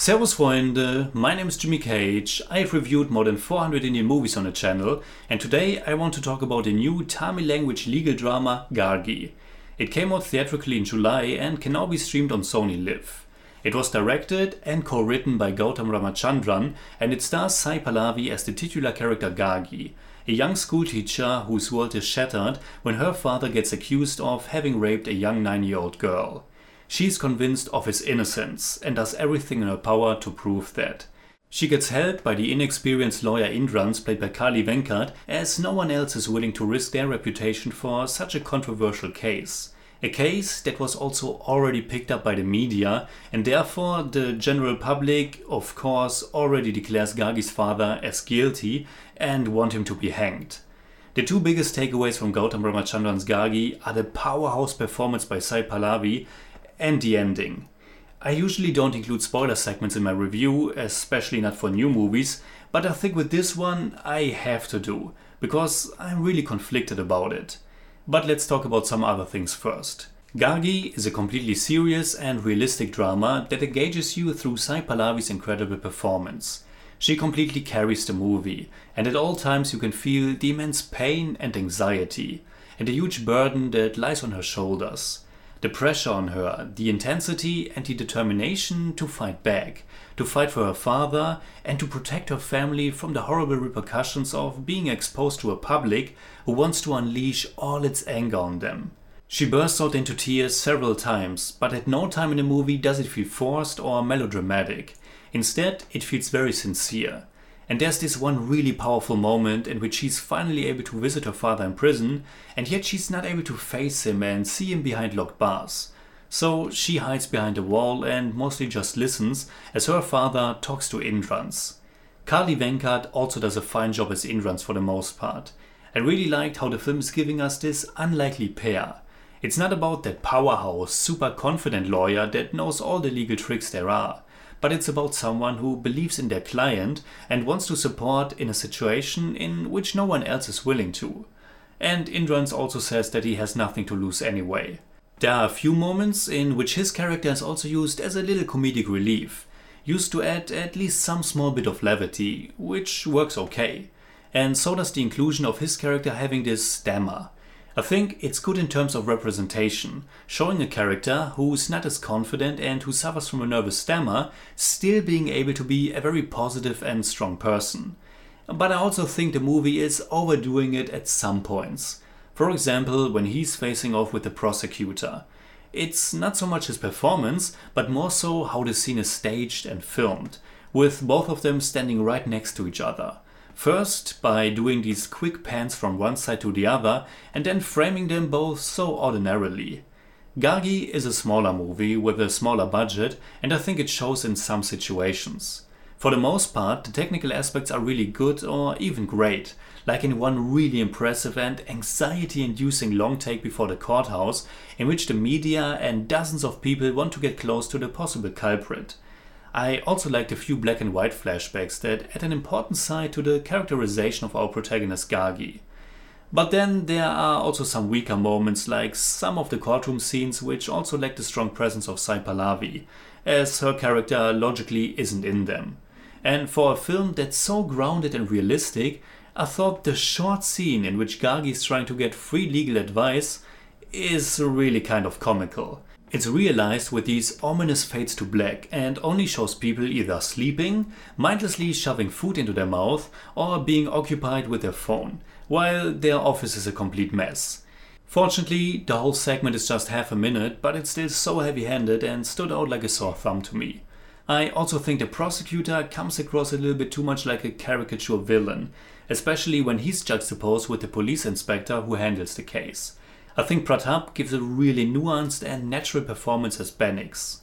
Servus Freunde, my name is Jimmy Cage. I have reviewed more than 400 Indian movies on the channel and today I want to talk about the new Tamil language legal drama Gargi. It came out theatrically in July and can now be streamed on SonyLIV. It was directed and co-written by Gautham Ramachandran and it stars Sai Pallavi as the titular character Gargi, a young schoolteacher whose world is shattered when her father gets accused of having raped a young 9-year-old girl. She is convinced of his innocence and does everything in her power to prove that. She gets help by the inexperienced lawyer Indrans, played by Kali Venkat, as no one else is willing to risk their reputation for such a controversial case. A case that was also already picked up by the media, and therefore the general public, of course, already declares Gargi's father as guilty and want him to be hanged. The two biggest takeaways from Gautham Ramachandran's Gargi are the powerhouse performance by Sai Pallavi and the ending. I usually don't include spoiler segments in my review, especially not for new movies, but I think with this one I have to do, because I'm really conflicted about it. But let's talk about some other things first. Gargi is a completely serious and realistic drama that engages you through Sai Pallavi's incredible performance. She completely carries the movie, and at all times you can feel the immense pain and anxiety, and the huge burden that lies on her shoulders the pressure on her, the intensity and the determination to fight back, to fight for her father and to protect her family from the horrible repercussions of being exposed to a public who wants to unleash all its anger on them. She bursts out into tears several times, but at no time in the movie does it feel forced or melodramatic. Instead, it feels very sincere. And there's this one really powerful moment in which she's finally able to visit her father in prison, and yet she's not able to face him and see him behind locked bars. So she hides behind a wall and mostly just listens as her father talks to Indrans. Kali Venkat also does a fine job as Indrans for the most part. I really liked how the film is giving us this unlikely pair. It's not about that powerhouse, super confident lawyer that knows all the legal tricks there are but it's about someone who believes in their client and wants to support in a situation in which no one else is willing to. And Indrans also says that he has nothing to lose anyway. There are a few moments in which his character is also used as a little comedic relief, used to add at least some small bit of levity, which works okay. And so does the inclusion of his character having this stammer. I think it's good in terms of representation, showing a character who's not as confident and who suffers from a nervous stammer, still being able to be a very positive and strong person. But I also think the movie is overdoing it at some points. For example, when he's facing off with the prosecutor. It's not so much his performance, but more so how the scene is staged and filmed, with both of them standing right next to each other. First, by doing these quick pans from one side to the other and then framing them both so ordinarily. Gargi is a smaller movie with a smaller budget, and I think it shows in some situations. For the most part, the technical aspects are really good or even great, like in one really impressive and anxiety inducing long take before the courthouse, in which the media and dozens of people want to get close to the possible culprit. I also liked a few black and white flashbacks that add an important side to the characterization of our protagonist Gargi. But then there are also some weaker moments, like some of the courtroom scenes, which also lack the strong presence of Sai Pallavi, as her character logically isn't in them. And for a film that's so grounded and realistic, I thought the short scene in which Gargi is trying to get free legal advice is really kind of comical. It's realized with these ominous fades to black and only shows people either sleeping, mindlessly shoving food into their mouth, or being occupied with their phone, while their office is a complete mess. Fortunately, the whole segment is just half a minute, but it's still so heavy handed and stood out like a sore thumb to me. I also think the prosecutor comes across a little bit too much like a caricature villain, especially when he's juxtaposed with the police inspector who handles the case. I think Pratap gives a really nuanced and natural performance as Bennix.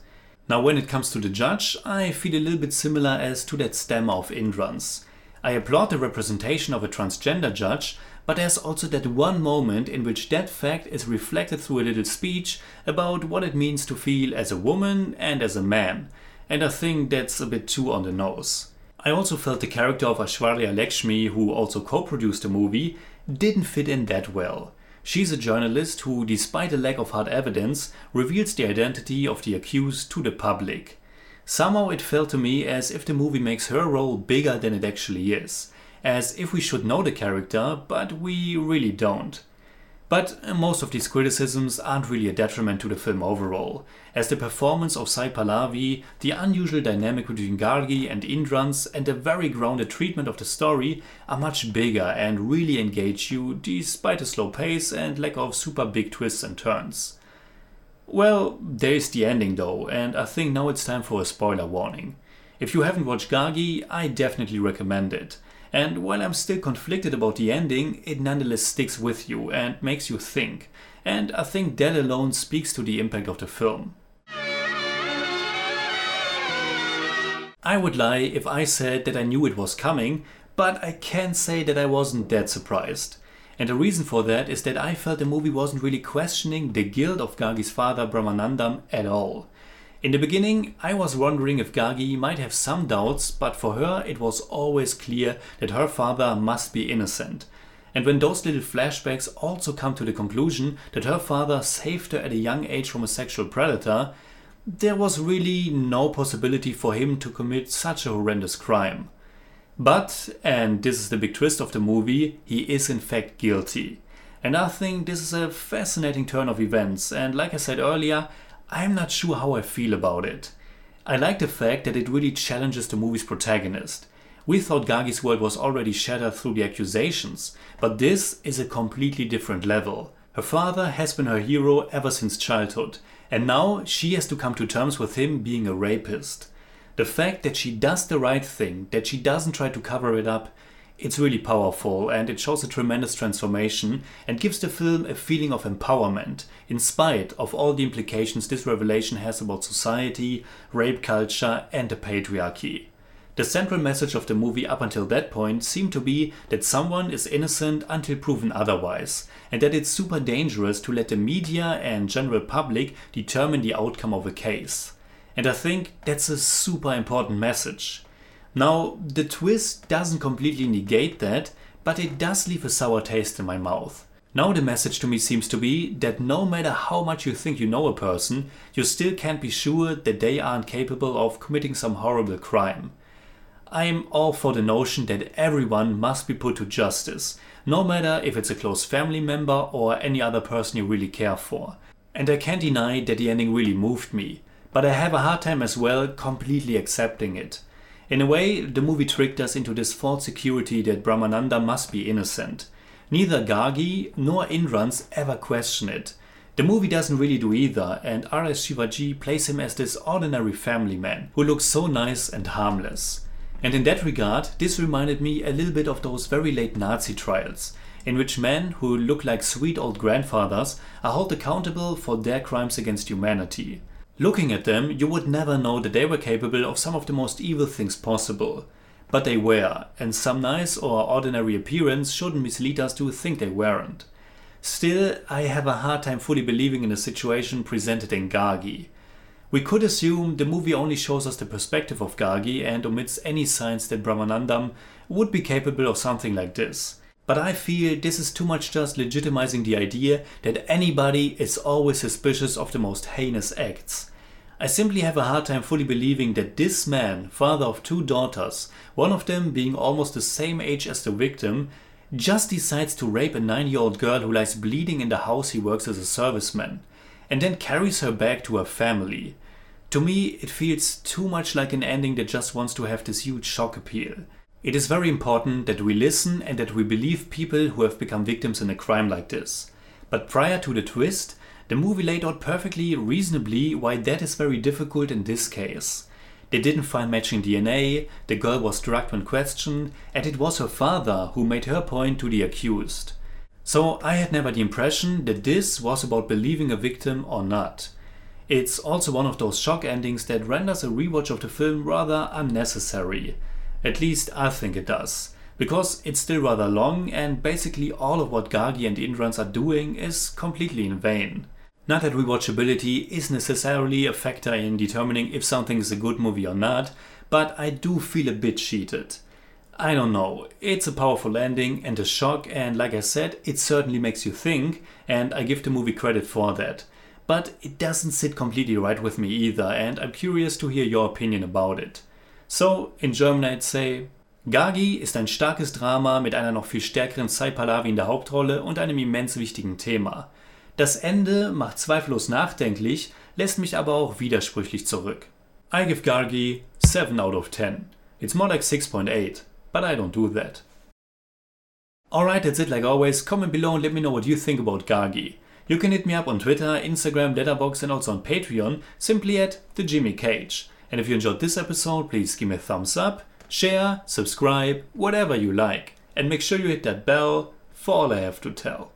Now, when it comes to the judge, I feel a little bit similar as to that stammer of Indrans. I applaud the representation of a transgender judge, but there's also that one moment in which that fact is reflected through a little speech about what it means to feel as a woman and as a man, and I think that's a bit too on the nose. I also felt the character of Aishwarya Lakshmi, who also co produced the movie, didn't fit in that well. She's a journalist who, despite a lack of hard evidence, reveals the identity of the accused to the public. Somehow it felt to me as if the movie makes her role bigger than it actually is, as if we should know the character, but we really don't. But uh, most of these criticisms aren't really a detriment to the film overall, as the performance of Sai Pallavi, the unusual dynamic between Gargi and Indrans, and the very grounded treatment of the story are much bigger and really engage you despite the slow pace and lack of super big twists and turns. Well, there's the ending though, and I think now it's time for a spoiler warning. If you haven't watched Gargi, I definitely recommend it. And while I'm still conflicted about the ending, it nonetheless sticks with you and makes you think. And I think that alone speaks to the impact of the film. I would lie if I said that I knew it was coming, but I can say that I wasn't that surprised. And the reason for that is that I felt the movie wasn't really questioning the guilt of Gargi's father Brahmanandam at all. In the beginning, I was wondering if Gargi might have some doubts, but for her it was always clear that her father must be innocent. And when those little flashbacks also come to the conclusion that her father saved her at a young age from a sexual predator, there was really no possibility for him to commit such a horrendous crime. But, and this is the big twist of the movie, he is in fact guilty. And I think this is a fascinating turn of events, and like I said earlier, I'm not sure how I feel about it. I like the fact that it really challenges the movie's protagonist. We thought Gargi's world was already shattered through the accusations, but this is a completely different level. Her father has been her hero ever since childhood, and now she has to come to terms with him being a rapist. The fact that she does the right thing, that she doesn't try to cover it up, it's really powerful and it shows a tremendous transformation and gives the film a feeling of empowerment, in spite of all the implications this revelation has about society, rape culture, and the patriarchy. The central message of the movie up until that point seemed to be that someone is innocent until proven otherwise, and that it's super dangerous to let the media and general public determine the outcome of a case. And I think that's a super important message. Now, the twist doesn't completely negate that, but it does leave a sour taste in my mouth. Now, the message to me seems to be that no matter how much you think you know a person, you still can't be sure that they aren't capable of committing some horrible crime. I'm all for the notion that everyone must be put to justice, no matter if it's a close family member or any other person you really care for. And I can't deny that the ending really moved me but I have a hard time as well completely accepting it. In a way, the movie tricked us into this false security that Brahmanandam must be innocent. Neither Gargi nor Indrans ever question it. The movie doesn't really do either, and R.S. Shivaji plays him as this ordinary family man who looks so nice and harmless. And in that regard, this reminded me a little bit of those very late Nazi trials, in which men who look like sweet old grandfathers are held accountable for their crimes against humanity. Looking at them, you would never know that they were capable of some of the most evil things possible. But they were, and some nice or ordinary appearance shouldn't mislead us to think they weren't. Still, I have a hard time fully believing in the situation presented in Gargi. We could assume the movie only shows us the perspective of Gargi and omits any signs that Brahmanandam would be capable of something like this. But I feel this is too much just legitimizing the idea that anybody is always suspicious of the most heinous acts. I simply have a hard time fully believing that this man, father of two daughters, one of them being almost the same age as the victim, just decides to rape a nine year old girl who lies bleeding in the house he works as a serviceman, and then carries her back to her family. To me, it feels too much like an ending that just wants to have this huge shock appeal. It is very important that we listen and that we believe people who have become victims in a crime like this. But prior to the twist, the movie laid out perfectly reasonably why that is very difficult in this case. They didn't find matching DNA, the girl was drugged when questioned, and it was her father who made her point to the accused. So I had never the impression that this was about believing a victim or not. It's also one of those shock endings that renders a rewatch of the film rather unnecessary. At least I think it does. Because it's still rather long and basically all of what Gargi and Indrans are doing is completely in vain. Not that rewatchability is necessarily a factor in determining if something is a good movie or not, but I do feel a bit cheated. I don't know, it's a powerful ending and a shock, and like I said, it certainly makes you think, and I give the movie credit for that. but it doesn't sit completely right with me either, and I'm curious to hear your opinion about it. So, in German I'd say, Gagi ist ein starkes Drama mit einer noch viel stärkeren Sai Pahlavi in der Hauptrolle und einem immens wichtigen Thema. Das Ende macht zweifellos nachdenklich, lässt mich aber auch widersprüchlich zurück. I give Gargi 7 out of 10. It's more like 6.8, but I don't do that. Alright, that's it like always. Comment below and let me know what you think about Gargi. You can hit me up on Twitter, Instagram, Letterboxd and also on Patreon, simply at the Jimmy Cage. And if you enjoyed this episode, please give me a thumbs up, share, subscribe, whatever you like. And make sure you hit that bell for all I have to tell.